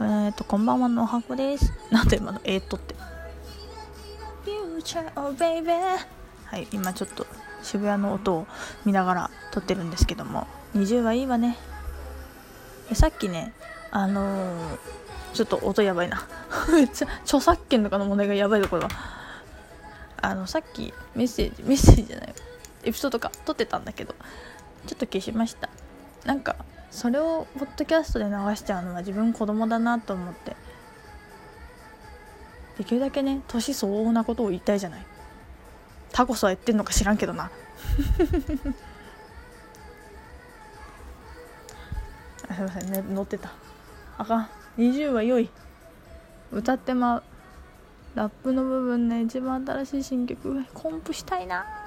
えっ、とこんばんはの箱です。なんで今のえー、っとって。はい今ちょっと渋谷の音を見ながら撮ってるんですけども。20はいいわね。さっきねあのー、ちょっと音やばいな。めっちゃ著作権とかの問題がやばいところ。はあのさっきメッセージメッセージじゃない。エピソードか撮ってたんだけど。ちょっと消しました。なんかそれをポッドキャストで流しちゃうのは自分子供だなと思って。できるだけね年相応なことを言いたいじゃない。タコスは言ってんのか知らんけどな。あすいませんね乗ってた。あかん。20は良い。歌ってまう。ラップの部分ね一番新しい新曲コンプしたいな